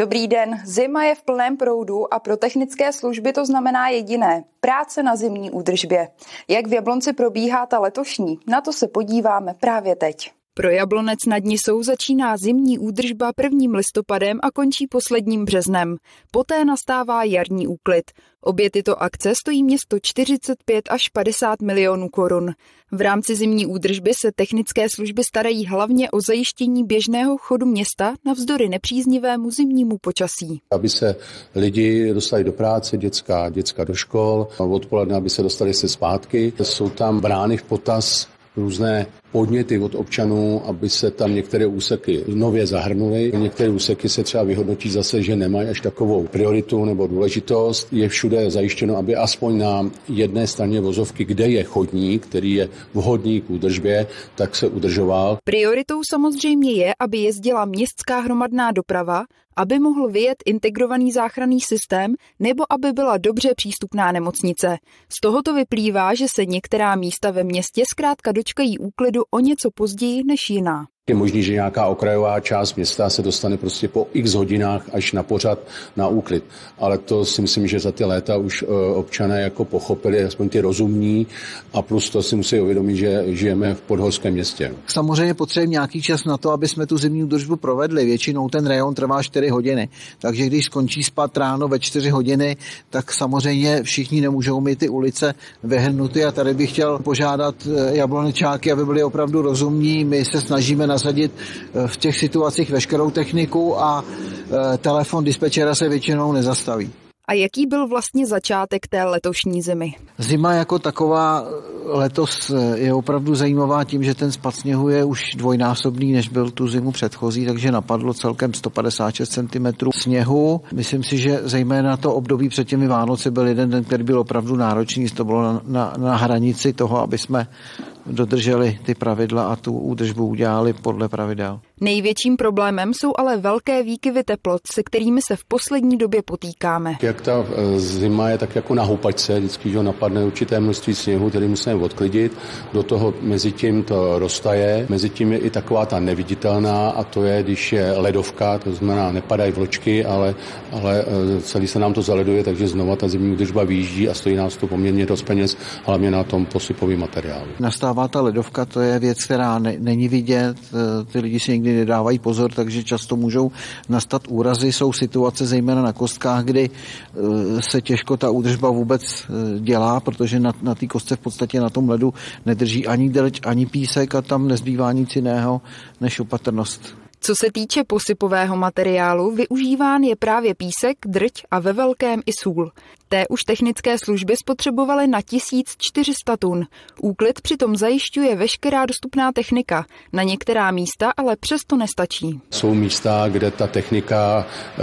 Dobrý den, zima je v plném proudu a pro technické služby to znamená jediné – práce na zimní údržbě. Jak v Jablonci probíhá ta letošní, na to se podíváme právě teď. Pro Jablonec nad Nisou začíná zimní údržba 1. listopadem a končí posledním březnem. Poté nastává jarní úklid. Obě tyto akce stojí město 45 až 50 milionů korun. V rámci zimní údržby se technické služby starají hlavně o zajištění běžného chodu města navzdory nepříznivému zimnímu počasí. Aby se lidi dostali do práce, dětská, dětská do škol, odpoledne, aby se dostali se zpátky. Jsou tam brány v potaz různé podněty od občanů, aby se tam některé úseky nově zahrnuly. Některé úseky se třeba vyhodnotí zase, že nemají až takovou prioritu nebo důležitost. Je všude zajištěno, aby aspoň na jedné straně vozovky, kde je chodník, který je vhodný k údržbě, tak se udržoval. Prioritou samozřejmě je, aby jezdila městská hromadná doprava, aby mohl vyjet integrovaný záchranný systém nebo aby byla dobře přístupná nemocnice. Z tohoto vyplývá, že se některá místa ve městě zkrátka dočkají úklidu o něco později než jiná. Je možný, že nějaká okrajová část města se dostane prostě po x hodinách až na pořad na úklid. Ale to si myslím, že za ty léta už e, občané jako pochopili, aspoň ty rozumní a plus to si musí uvědomit, že žijeme v podhorském městě. Samozřejmě potřebujeme nějaký čas na to, aby jsme tu zimní údržbu provedli. Většinou ten rejon trvá 4 hodiny. Takže když skončí spát ráno ve 4 hodiny, tak samozřejmě všichni nemůžou mít ty ulice vyhrnuty a tady bych chtěl požádat e, jablonečáky, aby byli opravdu rozumní. My se snažíme na nasadit eh, v těch situacích veškerou techniku a eh, telefon dispečera se většinou nezastaví. A jaký byl vlastně začátek té letošní zimy? Zima jako taková eh, letos je opravdu zajímavá tím, že ten spad sněhu je už dvojnásobný, než byl tu zimu předchozí, takže napadlo celkem 156 cm sněhu. Myslím si, že zejména to období před těmi Vánoci byl jeden den, který byl opravdu náročný, to bylo na, na, na hranici toho, aby jsme dodrželi ty pravidla a tu údržbu udělali podle pravidel. Největším problémem jsou ale velké výkyvy teplot, se kterými se v poslední době potýkáme. Jak ta e, zima je tak jako na houpačce, vždycky že napadne určité množství sněhu, který musíme odklidit, do toho mezi tím to roztaje, mezi tím je i taková ta neviditelná a to je, když je ledovka, to znamená nepadají vločky, ale, ale e, celý se nám to zaleduje, takže znova ta zimní údržba výjíždí a stojí nás to poměrně dost peněz, hlavně na tom posypovém materiálu. Nastává ta ledovka, to je věc, která ne, není vidět, e, ty lidi si někdy někdy nedávají pozor, takže často můžou nastat úrazy. Jsou situace zejména na kostkách, kdy e, se těžko ta údržba vůbec e, dělá, protože na, na té kostce v podstatě na tom ledu nedrží ani delč, ani písek a tam nezbývá nic jiného než opatrnost. Co se týče posypového materiálu, využíván je právě písek, drť a ve velkém i sůl. Té už technické služby spotřebovaly na 1400 tun. Úklid přitom zajišťuje veškerá dostupná technika. Na některá místa ale přesto nestačí. Jsou místa, kde ta technika eh,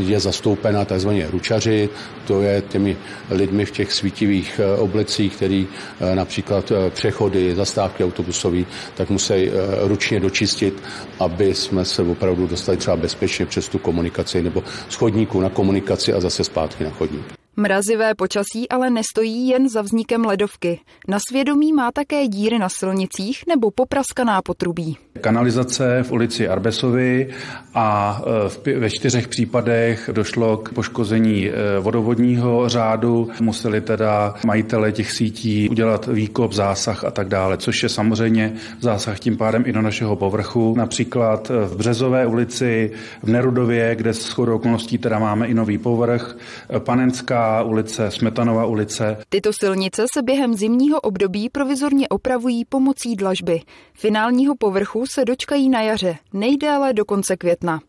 je zastoupena takzvaně ručaři, to je těmi lidmi v těch svítivých eh, oblecích, který eh, například přechody, zastávky autobusové, tak musí ručně dočistit, aby jsme se opravdu dostali třeba bezpečně přes tu komunikaci nebo z chodníku na komunikaci a zase zpátky na chodník. Mrazivé počasí ale nestojí jen za vznikem ledovky. Na svědomí má také díry na silnicích nebo popraskaná potrubí. Kanalizace v ulici Arbesovi a e, ve čtyřech případech došlo k poškození e, vodovodního řádu. Museli teda majitele těch sítí udělat výkop, zásah a tak dále, což je samozřejmě zásah tím pádem i do našeho povrchu. Například v Březové ulici, v Nerudově, kde s chodou okolností teda máme i nový povrch, Panenská ulice, Smetanova ulice. Tyto silnice se během zimního období provizorně opravují pomocí dlažby. Finálního povrchu se dočkají na jaře, nejdéle do konce května.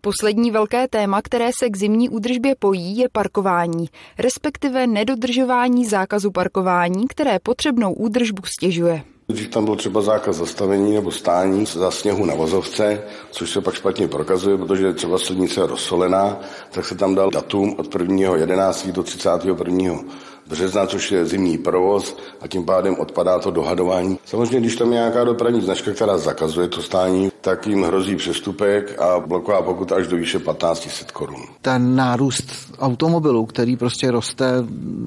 Poslední velké téma, které se k zimní údržbě pojí, je parkování, respektive nedodržování zákazu parkování, které potřebnou údržbu stěžuje. Dřív tam byl třeba zákaz zastavení nebo stání za sněhu na vozovce, což se pak špatně prokazuje, protože třeba silnice je rozsolená, tak se tam dal datum od 1.11. do 31 března, což je zimní provoz a tím pádem odpadá to dohadování. Samozřejmě, když tam je nějaká dopravní značka, která zakazuje to stání, tak jim hrozí přestupek a bloková pokuta až do výše 1500 korun. Ten nárůst automobilu, který prostě roste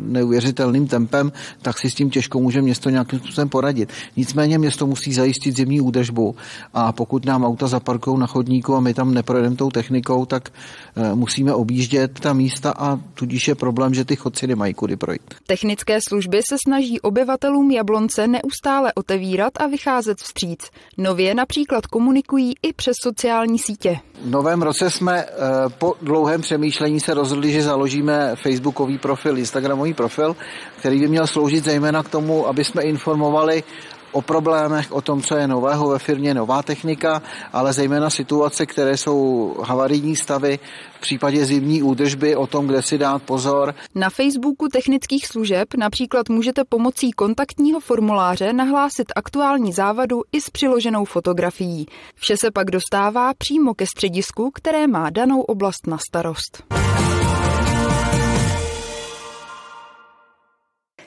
neuvěřitelným tempem, tak si s tím těžko může město nějakým způsobem poradit. Nicméně město musí zajistit zimní údržbu a pokud nám auta zaparkují na chodníku a my tam neprojedeme tou technikou, tak eh, musíme objíždět ta místa a tudíž je problém, že ty chodci nemají kudy projít. Technické služby se snaží obyvatelům Jablonce neustále otevírat a vycházet vstříc. Nově například komunikují i přes sociální sítě. V novém roce jsme eh, po dlouhém přemýšlení se rozhodli, že založíme facebookový profil, instagramový profil, který by měl sloužit zejména k tomu, aby jsme informovali o problémech, o tom, co je nového ve firmě, nová technika, ale zejména situace, které jsou havarijní stavy, v případě zimní údržby, o tom, kde si dát pozor. Na Facebooku technických služeb například můžete pomocí kontaktního formuláře nahlásit aktuální závadu i s přiloženou fotografií. Vše se pak dostává přímo ke středisku, které má danou oblast na starost.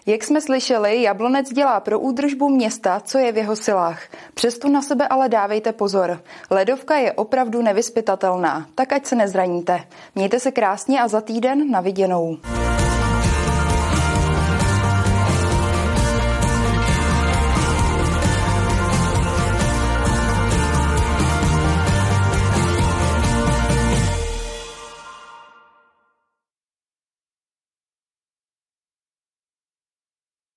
Jak jsme slyšeli, Jablonec dělá pro údržbu města, co je v jeho silách. Přesto na sebe ale dávejte pozor. Ledovka je opravdu nevyspytatelná, tak ať se nezraníte. Mějte se krásně a za týden na viděnou.